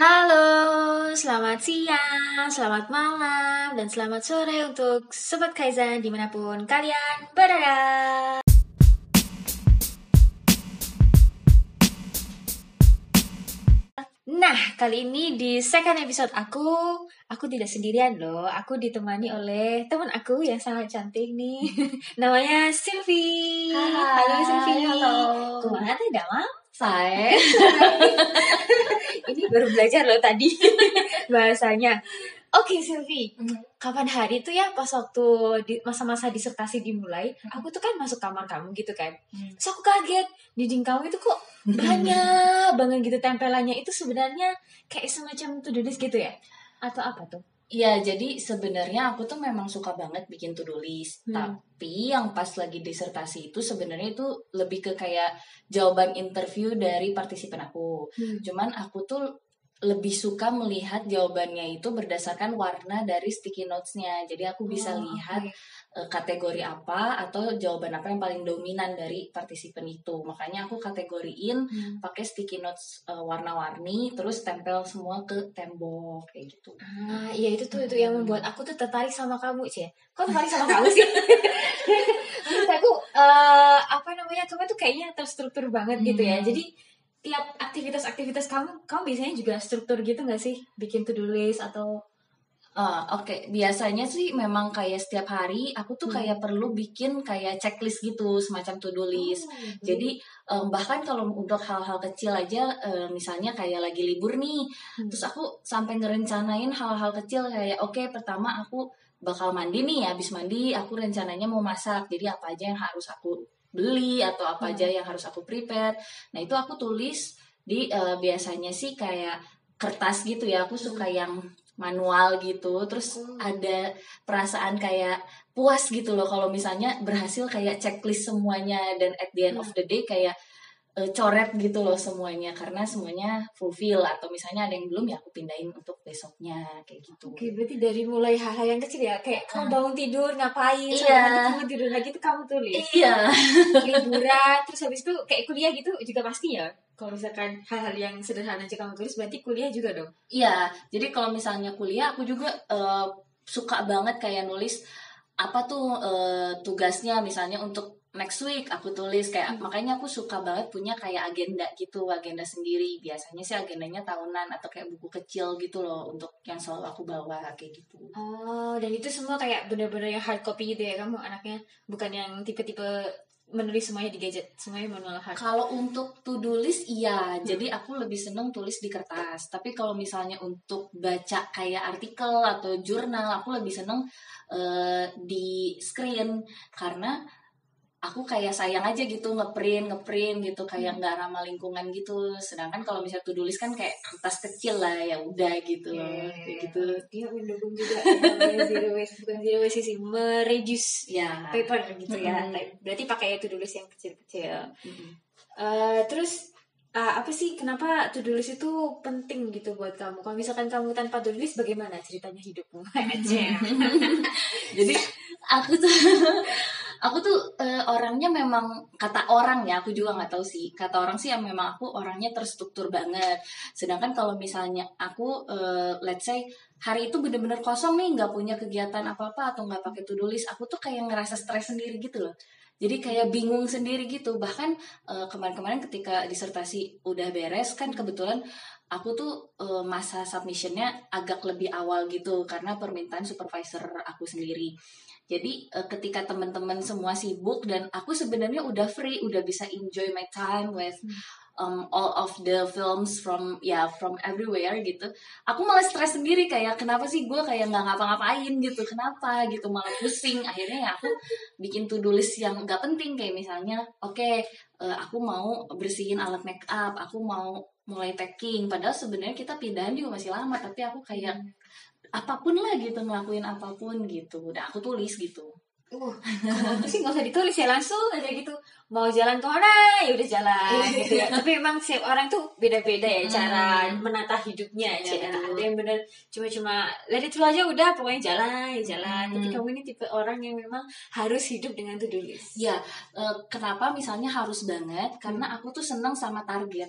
Halo, selamat siang, selamat malam, dan selamat sore untuk Sobat Kaizen di mana pun kalian berada. Nah, kali ini di second episode aku, aku tidak sendirian loh. Aku ditemani oleh teman aku yang sangat cantik nih. Namanya Sylvie. halo Sylvie. Halo. Ke mana tidak mam? Saya. Ini baru belajar loh tadi bahasanya. Oke Sylvie, kapan hari itu ya pas waktu di masa-masa disertasi dimulai, aku tuh kan masuk kamar kamu gitu kan. Terus aku kaget, dinding kamu itu kok banyak banget gitu tempelannya itu sebenarnya kayak semacam to do gitu ya? Atau apa tuh? Iya, jadi sebenarnya aku tuh memang suka banget bikin to-do list. Hmm. Tapi yang pas lagi disertasi itu sebenarnya itu lebih ke kayak jawaban interview dari partisipan aku. Cuman aku tuh lebih suka melihat jawabannya itu berdasarkan warna dari sticky notes-nya. Jadi aku bisa Oh, lihat oke. Eh, kategori apa atau jawaban apa yang paling dominan dari partisipan itu. Makanya aku kategoriin Hmm. pakai sticky notes eh, warna-warni terus tempel semua ke tembok kayak gitu. Ah, iya itu tuh itu yang membuat aku tuh tertarik sama kamu, Cie. Kok tertarik sama kamu sih? Menurut aku eh, apa namanya kamu tuh kayaknya terstruktur banget gitu ya. Hmm. Jadi tiap aktivitas-aktivitas kamu, kamu biasanya juga struktur gitu nggak sih? Bikin to-do list atau Ah, Oke, biasanya sih memang kayak setiap hari aku tuh Hmm. kayak perlu bikin kayak checklist gitu, semacam to-do list. Oh, Jadi em, bahkan kalau untuk hal-hal kecil aja, eh, misalnya kayak lagi libur nih, Hmm. terus aku sampai ngerencanain hal-hal kecil kayak oke pertama aku bakal mandi nih, habis mandi aku rencananya mau masak, jadi apa aja yang harus aku beli atau apa Hmm. aja yang harus aku prepare. Nah itu aku tulis di eh, biasanya sih kayak kertas gitu ya, aku suka yang manual gitu, terus Hmm. ada perasaan kayak puas gitu loh kalau misalnya berhasil kayak checklist semuanya dan at the end of the day kayak eh, coret gitu loh semuanya karena semuanya fulfill atau misalnya ada yang belum ya aku pindahin untuk besoknya kayak gitu. Oke, berarti dari mulai hal-hal yang kecil ya, kayak kamu Ah. bangun tidur ngapain, Iya. kamu tidur lagi tuh kamu tulis. Iya. Liburan, terus habis itu kayak kuliah gitu juga pasti ya. Kalau misalkan hal-hal yang sederhana aja kamu tulis, berarti kuliah juga dong. Iya, jadi kalau misalnya kuliah aku juga eh, suka banget kayak nulis apa tuh eh, tugasnya misalnya untuk next week aku tulis kayak Hmm. makanya aku suka banget punya kayak agenda gitu, agenda sendiri. Biasanya sih agendanya tahunan atau kayak buku kecil gitu loh untuk yang selalu aku bawa kayak gitu. Oh, dan itu semua kayak bener-bener yang hard copy gitu ya kamu anaknya, bukan yang tipe-tipe menulis semuanya di gadget, semuanya manual hard. Kalau untuk to-do list iya, jadi aku lebih seneng tulis di kertas. Tapi kalau misalnya untuk baca kayak artikel atau jurnal, aku lebih seneng eh, di screen karena aku kayak sayang aja gitu ngeprint ngeprint gitu kayak nggak ramah lingkungan gitu. Sedangkan kalau misalnya to-do list kan kayak kertas kecil lah ya udah gitu loh, kayak gitu. Dia mendukung juga zero waste, bukan zero waste sih, mereduce Ya. paper gitu ya. Mm-mm. Berarti pakai to-do list yang kecil-kecil. Mm-mm. Eh, terus ah, apa sih kenapa to-do list itu penting gitu buat kamu? Kalau misalkan kamu tanpa to-do list bagaimana ceritanya hidupmu? Aja. jadi aku tuh aku tuh eh, orangnya memang kata orang ya aku juga nggak tahu sih. Kata orang sih yang memang aku orangnya terstruktur banget. Sedangkan kalau misalnya aku eh, let's say hari itu bener-bener kosong nih nggak punya kegiatan apa-apa atau nggak pakai to-do list aku tuh kayak ngerasa stres sendiri gitu loh. Jadi kayak bingung sendiri gitu. Bahkan eh, kemarin-kemarin ketika disertasi udah beres kan kebetulan aku tuh masa submissionnya agak lebih awal gitu karena permintaan supervisor aku sendiri. Jadi eh, ketika teman-teman semua sibuk dan aku sebenarnya udah free, udah bisa enjoy my time with um, all of the films from ya from everywhere gitu. Aku malah stres sendiri kayak kenapa sih gue kayak nggak ngapa-ngapain gitu, kenapa gitu malah pusing. Akhirnya ya aku bikin to-do list yang nggak penting kayak misalnya, oke eh, aku mau bersihin alat make up, aku mau mulai packing. Padahal sebenarnya kita pindahan juga masih lama, tapi aku kayak apa pun lah gitu ngelakuin apa pun gitu. Udah aku tulis gitu. Uh, aku sih nggak usah ditulis ya langsung aja gitu. Mau jalan ke mana ya udah jalan gitu ya. Tapi memang setiap orang tuh beda-beda ya Hmm. cara menata hidupnya Iya, ya. betul. Ada yang bener cuma-cuma let it flow aja udah pokoknya jalan ya jalan. Hmm. Tapi kamu ini tipe orang yang memang harus hidup dengan to-do list. Ya, kenapa misalnya harus banget? Karena aku tuh seneng sama target.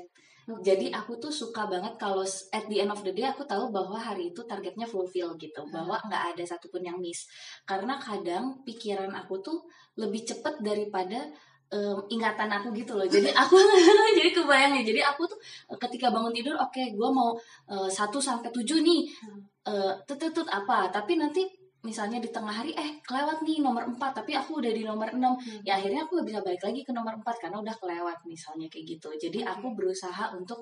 Jadi aku tuh suka banget kalau at the end of the day aku tahu bahwa hari itu targetnya fulfill gitu, Hmm. bahwa nggak ada satupun yang miss. Karena kadang pikiran aku tuh lebih cepet daripada em, ingatan aku gitu loh. Jadi aku jadi kebayang ya. Jadi aku tuh eh, ketika bangun tidur, oke, gue mau eh, 1 sampai 7 nih. Hmm. Eh, tutut apa? Tapi nanti misalnya di tengah hari eh kelewat nih nomor 4 tapi aku udah di nomor 6 Hmm. ya akhirnya aku gak bisa balik lagi ke nomor 4 karena udah kelewat misalnya kayak gitu. Jadi aku berusaha untuk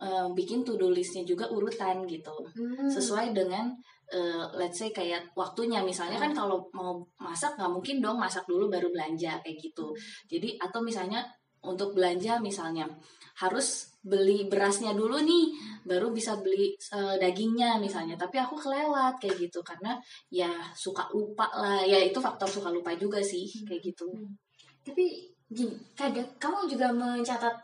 eh, bikin to do listnya juga urutan gitu. Hmm. sesuai dengan eh, let's say kayak waktunya. Misalnya kan kalau mau masak nggak mungkin dong masak dulu baru belanja kayak gitu. Jadi atau misalnya untuk belanja misalnya. Harus beli berasnya dulu nih baru bisa beli eh, dagingnya misalnya. Tapi aku kelewat kayak gitu. Karena ya suka lupa lah. Ya itu faktor suka lupa juga sih kayak gitu. Tapi gini, kadang kamu juga mencatat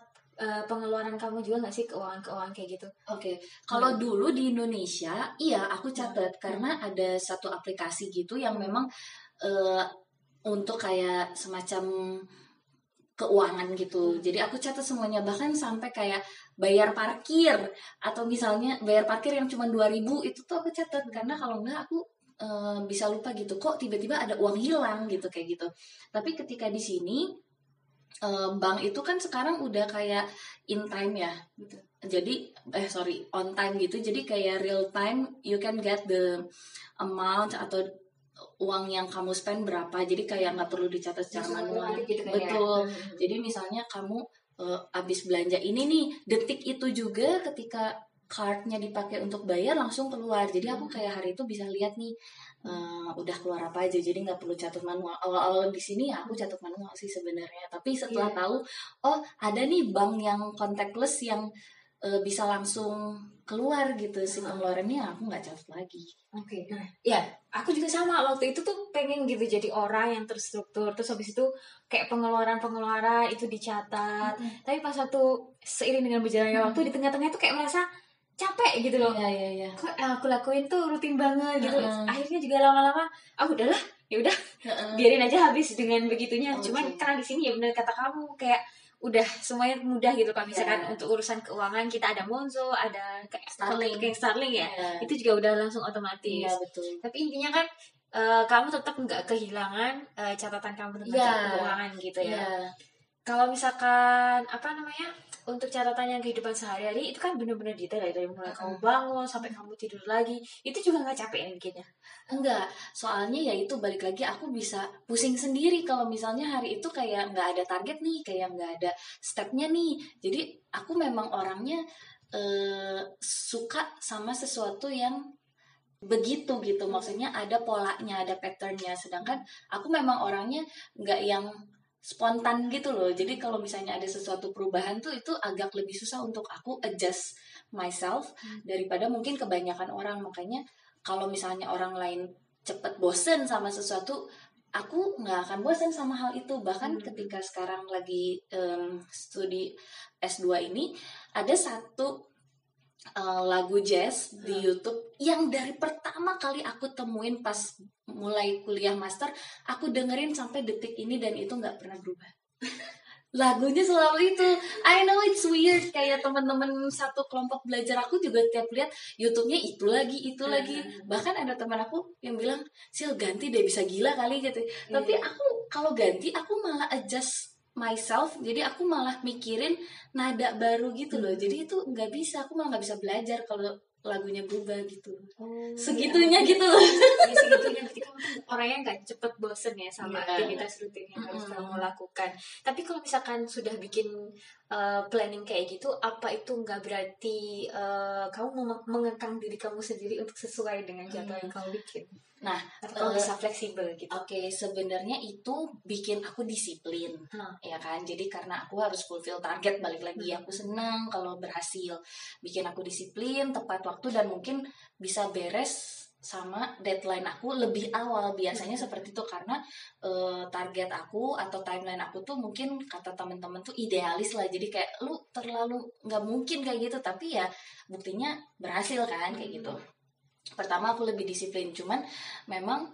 eh, pengeluaran kamu juga nggak sih? Keuangan-keuangan kayak gitu? Oke, kalau dulu di Indonesia, iya aku catat. Karena ada satu aplikasi gitu yang memang eh, untuk kayak semacam keuangan gitu. Jadi aku catat semuanya bahkan sampai kayak bayar parkir atau misalnya bayar parkir yang cuma 2000 itu tuh aku catat karena kalau enggak aku eh, bisa lupa gitu kok tiba-tiba ada uang hilang gitu kayak gitu. Tapi ketika di sini eh, bank itu kan sekarang udah kayak in time ya Gitu. jadi eh sorry on time gitu jadi kayak real time you can get the amount atau uang yang kamu spend berapa jadi kayak nggak perlu dicatat secara manual gitu kan ya? betul Hmm. jadi misalnya kamu eh, habis belanja ini nih detik itu juga ketika cardnya dipakai untuk bayar langsung keluar jadi aku kayak hari itu bisa lihat nih eh, udah keluar apa aja jadi nggak perlu catat manual awal-awal di sini ya aku catat manual sih sebenarnya tapi setelah Iya. tahu oh ada nih bank yang contactless yang eh, bisa langsung keluar gitu si pengeluarannya aku nggak catat lagi Oke, nah, ya, aku juga sama waktu itu tuh pengen gitu jadi orang yang terstruktur. Terus habis itu kayak pengeluaran-pengeluaran itu dicatat. Tapi pas waktu seiring dengan berjalannya waktu di tengah-tengah itu kayak merasa capek gitu loh. Iya iya iya. Kok aku lakuin tuh rutin banget gitu. Heeh. Akhirnya juga lama-lama, aku udahlah, ya udah biarin aja habis dengan begitunya. Oke. Cuman karena di sini ya benar kata kamu kayak udah semuanya mudah gitu kalau misalkan Iya. untuk urusan keuangan kita ada Monzo, ada kayak Starling. kayak Starling ya. Iya. Itu juga udah langsung otomatis Iya betul. tapi intinya kan eh, kamu tetap nggak kehilangan eh, catatan kamu tentang Iya. keuangan gitu ya. Iya. Kalau misalkan apa namanya untuk catatan yang kehidupan sehari-hari itu kan benar-benar detail ya dari mulai kamu bangun sampai kamu tidur lagi itu juga nggak capek ya bikinnya. Enggak, soalnya ya itu balik lagi aku bisa pusing sendiri kalau misalnya hari itu kayak nggak ada target nih, kayak nggak ada stepnya nih. Jadi aku memang orangnya eh, suka sama sesuatu yang begitu gitu, maksudnya ada polanya, ada patternnya. Sedangkan aku memang orangnya nggak yang spontan gitu loh. Jadi kalau misalnya ada sesuatu perubahan tuh itu agak lebih susah untuk aku adjust myself daripada mungkin kebanyakan orang. Makanya kalau misalnya orang lain cepet bosen sama sesuatu aku nggak akan bosen sama hal itu bahkan Hmm. ketika sekarang lagi em, studi S2 ini ada satu eh, lagu jazz di Hmm. YouTube yang dari pertama kali aku temuin pas mulai kuliah master aku dengerin sampai detik ini dan itu nggak pernah berubah. Lagunya selalu itu. I know it's weird. Kayak teman-teman satu kelompok belajar aku juga tiap lihat YouTube-nya itu lagi itu Hmm. lagi. Bahkan ada teman aku yang bilang sil ganti deh bisa gila kali gitu. Tapi Iya. aku kalau ganti aku malah adjust myself. Jadi aku malah mikirin nada baru gitu loh. Hmm. jadi itu nggak bisa. Aku malah nggak bisa belajar kalau lagunya berubah gitu Oh, segitunya gitu loh ya, segitunya berarti kamu tuh orangnya nggak cepet bosen ya sama Iya. aktivitas rutin yang harus kamu lakukan. Tapi kalau misalkan sudah bikin uh, planning kayak gitu, apa itu nggak berarti uh, kamu mengekang diri kamu sendiri untuk sesuai dengan jadwal yang kamu bikin? Nah Atau Eh, bisa fleksibel gitu? Oke, sebenarnya itu bikin aku disiplin, Hmm. ya kan? Jadi karena aku harus fulfill target, balik lagi aku senang kalau berhasil, bikin aku disiplin, tepat waktu dan mungkin bisa beres sama deadline aku lebih awal. Biasanya seperti itu karena eh, target aku atau timeline aku tuh mungkin kata teman-teman tuh idealis lah. Jadi kayak lu terlalu nggak mungkin kayak gitu, tapi ya buktinya berhasil kan kayak gitu. Pertama aku lebih disiplin, cuman memang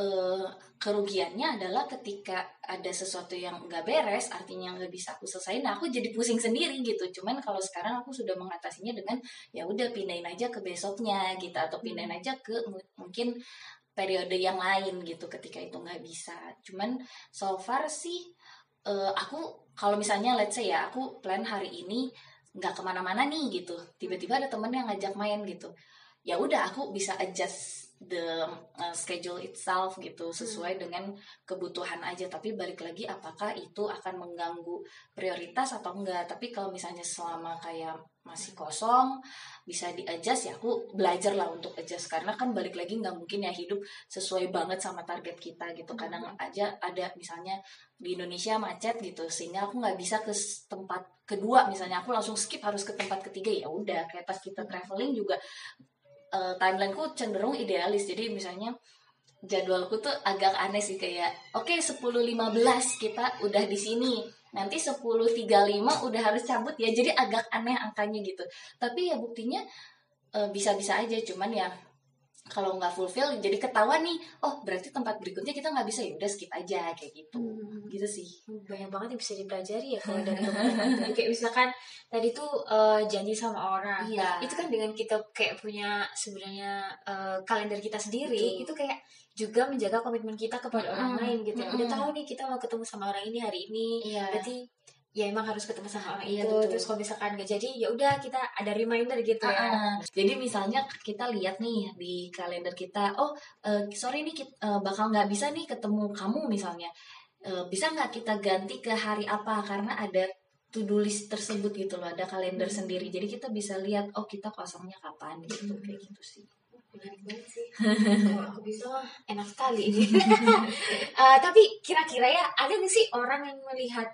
uh, kerugiannya adalah ketika ada sesuatu yang nggak beres artinya nggak bisa aku selesaiin nah aku jadi pusing sendiri gitu. Cuman kalau sekarang aku sudah mengatasinya dengan ya udah pindahin aja ke besoknya gitu atau pindahin hmm. aja ke mungkin periode yang lain gitu ketika itu nggak bisa. Cuman so far sih uh, aku kalau misalnya let's say ya aku plan hari ini nggak ke mana-mana nih gitu. Tiba-tiba ada temen yang ngajak main gitu ya udah aku bisa adjust the uh, schedule itself gitu sesuai hmm. dengan kebutuhan aja. Tapi balik lagi apakah itu akan mengganggu prioritas atau enggak? Tapi kalau misalnya selama kayak masih kosong bisa di adjust ya aku belajar lah untuk adjust. Karena kan balik lagi nggak mungkin ya hidup sesuai banget sama target kita gitu. Kadang hmm. aja ada misalnya di Indonesia macet gitu sehingga aku nggak bisa ke tempat kedua misalnya. Aku langsung skip harus ke tempat ketiga ya udah. Kayak pas kita traveling juga uh, timelineku cenderung idealis. Jadi misalnya jadwalku tuh agak aneh sih kayak oke okay, 10.15 kita udah di sini. Nanti 10.35 udah harus cabut ya. Jadi agak aneh angkanya gitu. Tapi ya buktinya eh, bisa-bisa aja. Cuman ya kalau nggak fulfill jadi ketahuan nih oh berarti tempat berikutnya kita nggak bisa ya udah skip aja kayak gitu hmm. gitu sih banyak banget yang bisa dipelajari ya kalau dari teman-teman kayak misalkan tadi tuh uh, janji sama orang iya. itu kan dengan kita kayak punya sebenarnya uh, kalender kita sendiri Betul. itu kayak juga menjaga komitmen kita kepada mm orang lain gitu ya. Udah tahu nih kita mau ketemu sama orang ini hari ini. Iya. Berarti ya emang harus ketemu sama orang iya, itu betul. terus kalau misalkan gak jadi ya udah kita ada reminder gitu ya. Uh, jadi misalnya kita lihat nih di kalender kita oh uh, sorry nih kita, uh, bakal nggak bisa nih ketemu kamu misalnya. Uh, bisa nggak kita ganti ke hari apa? Karena ada to do list tersebut gitu loh ada kalender hmm. sendiri. Jadi kita bisa lihat oh kita kosongnya kapan? Gitu hmm. kayak gitu sih. Menarik banget sih. Kalau aku bisa enak sekali. Ini uh, tapi kira-kira ya ada nggak sih orang yang melihat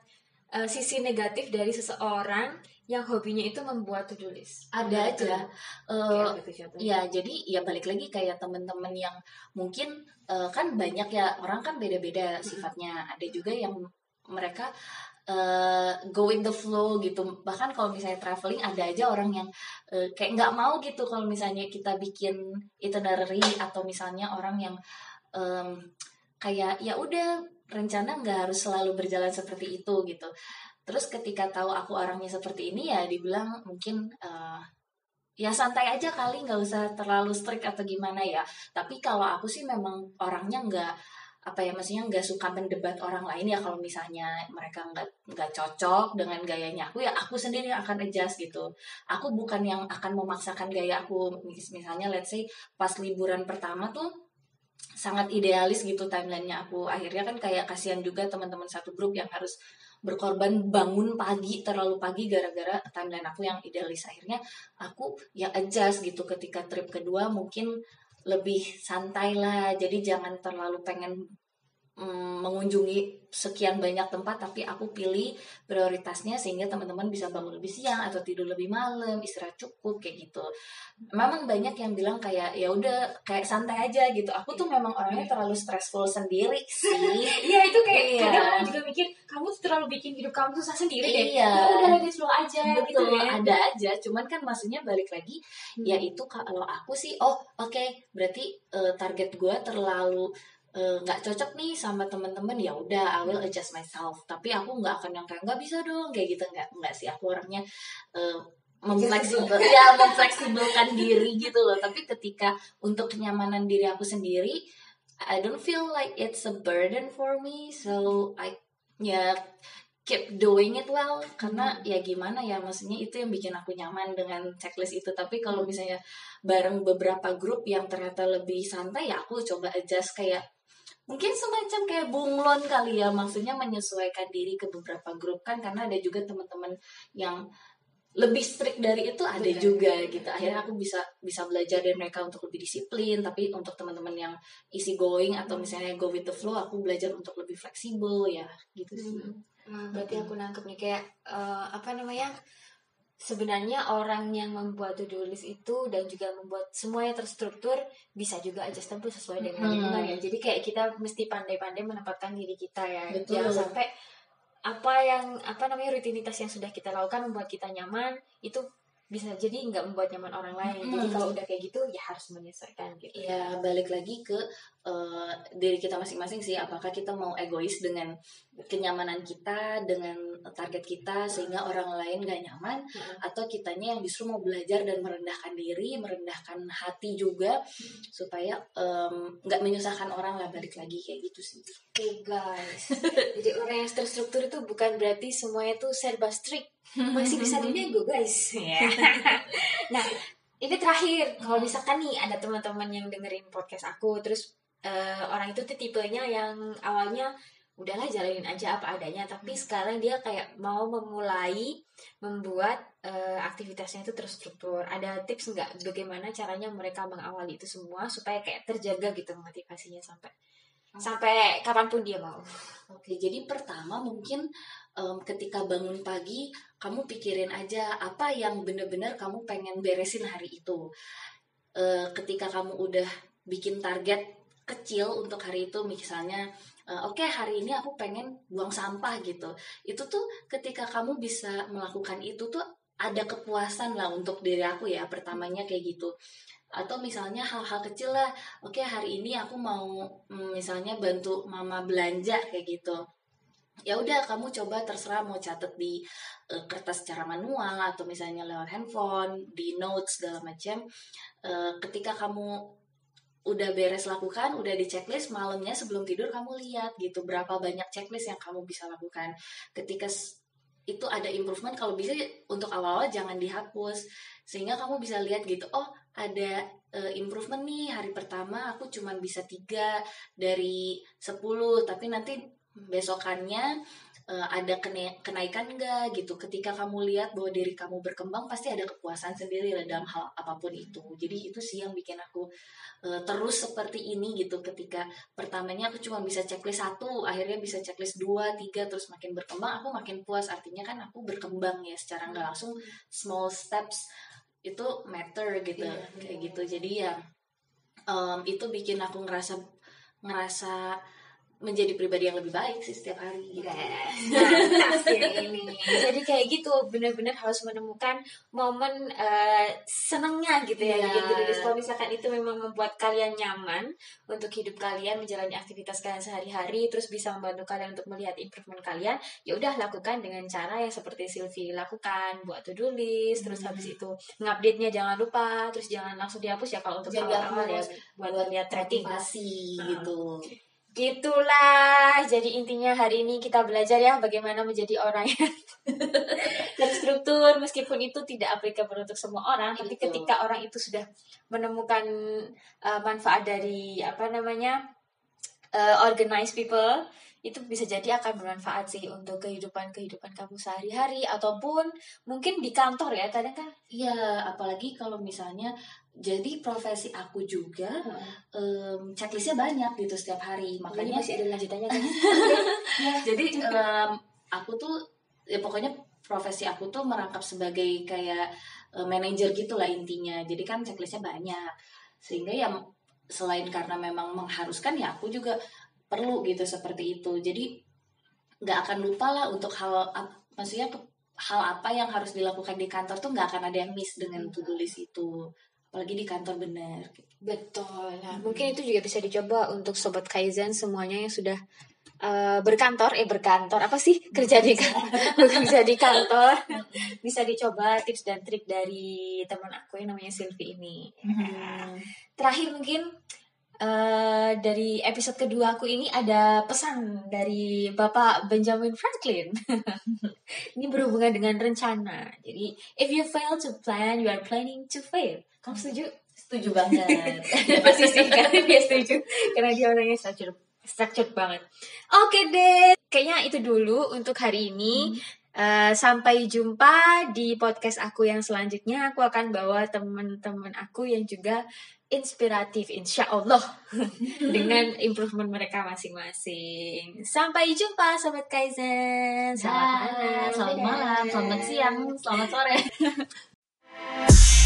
uh, sisi negatif dari seseorang yang hobinya itu membuat to-do list? Ada aja. Uh, ya, jadi ya balik lagi kayak temen-temen yang mungkin uh, kan banyak ya orang kan beda-beda sifatnya. Ada juga yang mereka uh, go with the flow gitu. Bahkan kalau misalnya traveling ada aja orang yang uh, kayak nggak mau gitu kalau misalnya kita bikin itinerary atau misalnya orang yang um, kayak ya udah rencana nggak harus selalu berjalan seperti itu gitu. Terus ketika tahu aku orangnya seperti ini ya dibilang mungkin uh, ya santai aja kali nggak usah terlalu strict atau gimana ya. Tapi kalau aku sih memang orangnya nggak apa ya maksudnya nggak suka mendebat orang lain ya. Kalau misalnya mereka nggak nggak cocok dengan gayanya aku ya aku sendiri yang akan adjust gitu. Aku bukan yang akan memaksakan gaya aku. Misalnya let's say pas liburan pertama tuh sangat idealis gitu timelinenya aku. Akhirnya kan kayak kasihan juga teman-teman satu grup yang harus berkorban bangun pagi terlalu pagi gara-gara timeline aku yang idealis. Akhirnya aku ya adjust gitu ketika trip kedua mungkin lebih santai lah. Jadi jangan terlalu pengen mm, mengunjungi sekian banyak tempat tapi aku pilih prioritasnya sehingga teman-teman bisa bangun lebih siang atau tidur lebih malam istirahat cukup kayak gitu. Memang banyak yang bilang kayak ya udah kayak santai aja gitu. Aku tuh memang orangnya terlalu stressful sendiri sih. Iya itu kayak iya. kadang aku juga mikir kamu tuh terlalu bikin hidup kamu susah sendiri iya. ya udah lagi slow aja gitu Betul, gitu ya. ada aja. Cuman kan maksudnya balik lagi hmm. ya itu kalau aku sih oh oke okay, berarti uh, target gue terlalu nggak uh, cocok nih sama teman-teman ya udah I will adjust myself. Tapi aku nggak akan yang kayak nggak bisa dong kayak gitu nggak nggak sih. Aku orangnya uh, memfleksibel ya memfleksibelkan diri gitu loh. Tapi ketika untuk kenyamanan diri aku sendiri I don't feel like it's a burden for me. So I ya keep doing it well. Karena hmm. ya gimana ya maksudnya itu yang bikin aku nyaman dengan checklist itu. Tapi kalau misalnya bareng beberapa grup yang ternyata lebih santai ya aku coba adjust kayak mungkin semacam kayak bunglon kali ya maksudnya menyesuaikan diri ke beberapa grup kan karena ada juga teman-teman yang lebih strict dari itu ada Betul. juga gitu akhirnya aku bisa bisa belajar dari mereka untuk lebih disiplin tapi untuk teman-teman yang easy going atau hmm. misalnya go with the flow aku belajar untuk lebih fleksibel ya gitu sih hmm. berarti aku nangkep nih kayak uh, apa namanya sebenarnya orang yang membuat to-do list itu dan juga membuat semuanya terstruktur bisa juga adjustable sesuai dengan hmm. lingkungan ya. Jadi kayak kita mesti pandai-pandai menempatkan diri kita ya. Betul. Jangan sampai apa yang apa namanya rutinitas yang sudah kita lakukan membuat kita nyaman itu bisa jadi nggak membuat nyaman orang lain. Hmm. Jadi kalau udah kayak gitu ya harus menyesuaikan gitu. Ya balik lagi ke uh, diri kita masing-masing sih. Apakah kita mau egois dengan kenyamanan kita, dengan target kita sehingga orang lain gak nyaman, Hmm. atau kitanya yang justru mau belajar dan merendahkan diri, merendahkan hati juga supaya em, nggak menyusahkan orang lah balik lagi kayak gitu sih. Oke guys, jadi orang yang terstruktur itu bukan berarti semuanya tuh serba strict, masih bisa dinego guys. nah, ini terakhir, kalau misalkan nih ada teman-teman yang dengerin podcast aku, terus eh, orang itu tuh tipenya yang awalnya udahlah jalanin aja apa adanya, tapi sekarang dia kayak mau memulai membuat eh, aktivitasnya itu terstruktur. Ada tips nggak bagaimana caranya mereka mengawali itu semua supaya kayak terjaga gitu motivasinya sampai sampai kapan pun dia mau. Oke, jadi pertama mungkin em, ketika bangun pagi kamu pikirin aja apa yang bener-bener kamu pengen beresin hari itu. Eh, ketika kamu udah bikin target kecil untuk hari itu, misalnya, eh, oke hari ini aku pengen buang sampah gitu. Itu tuh ketika kamu bisa melakukan itu tuh ada kepuasan lah untuk diri aku ya. Pertamanya kayak gitu. Atau misalnya hal-hal kecil lah, oke hari ini aku mau mm, misalnya bantu mama belanja kayak gitu ya udah kamu coba terserah mau catat di eh, kertas secara manual atau misalnya lewat handphone di notes segala macam Eh, ketika kamu udah beres lakukan udah di checklist malamnya sebelum tidur kamu lihat gitu berapa banyak checklist yang kamu bisa lakukan. Ketika itu ada improvement kalau bisa untuk awal-awal jangan dihapus. Sehingga kamu bisa lihat gitu oh ada eh, improvement nih. Hari pertama aku cuman bisa tiga dari 10 tapi nanti besokannya eh, ada kena- kenaikan enggak gitu? Ketika kamu lihat bahwa diri kamu berkembang pasti ada kepuasan sendiri lah dalam hal apa pun itu. Jadi itu sih yang bikin aku eh, terus seperti ini gitu. Ketika pertamanya aku cuma bisa checklist satu akhirnya bisa checklist dua tiga terus makin berkembang aku makin puas. Artinya kan aku berkembang ya secara nggak langsung small steps itu matter gitu Iya, kayak gitu. Jadi ya em, itu bikin aku ngerasa ngerasa menjadi pribadi yang lebih baik sih setiap hari gitu. Mantap sih ini. Jadi kayak gitu, benar-benar harus menemukan momen eh, senengnya gitu ya. Iya. Gitu. Jadi kalau misalkan itu memang membuat kalian nyaman untuk hidup kalian, menjalani aktivitas kalian sehari-hari, terus bisa membantu kalian untuk melihat improvement kalian, ya udah lakukan dengan cara yang seperti Sylvie lakukan, buat to-do list, terus Hmm. habis itu ngupdate-nya jangan lupa, terus jangan langsung dihapus ya kalau untuk awal-awal ya dihapus. buat lihat tracking. motivasi Hmm. gitu Gitulah. Jadi intinya hari ini kita belajar ya bagaimana menjadi orang yang terstruktur. Meskipun itu tidak applicable untuk semua orang, tapi ketika orang itu sudah menemukan uh, manfaat dari apa namanya uh, organized people itu bisa jadi akan bermanfaat sih untuk kehidupan kehidupan kamu sehari-hari ataupun mungkin di kantor ya. Kadang kan Iya, apalagi kalau misalnya jadi profesi aku juga em, checklistnya banyak gitu setiap hari, makanya makanya masih ada lanjutannya kan? Jadi em, aku tuh ya pokoknya profesi aku tuh merangkap sebagai kayak eh, manajer gitu lah intinya. Jadi kan checklistnya banyak, sehingga ya selain karena memang mengharuskan ya aku juga perlu gitu seperti itu. Jadi nggak akan lupa lah untuk hal ap- maksudnya hal apa yang harus dilakukan di kantor tuh nggak akan ada yang miss dengan to-do list itu apalagi di kantor bener. Gitu. Betul. Nah, mungkin itu juga bisa dicoba untuk sobat Kaizen semuanya yang sudah eh, berkantor, eh berkantor. Apa sih? Kerja di kan- bekerja di kantor. Bisa dicoba tips dan trik dari teman aku yang namanya Sylvie ini. Terakhir mungkin eh, dari episode kedua aku ini ada pesan dari Bapak Benjamin Franklin. ini berhubungan dengan rencana. Jadi, if you fail to plan, you are planning to fail. Kamu setuju? setuju banget pasti sih karena dia setuju karena dia orangnya structured structured banget oke deh kayaknya itu dulu untuk hari ini Eh, sampai jumpa di podcast aku yang selanjutnya aku akan bawa teman-teman aku yang juga inspiratif insya Allah dengan improvement mereka masing-masing. Sampai jumpa sobat Kaizen. Selamat malam selamat malam selamat siang selamat sore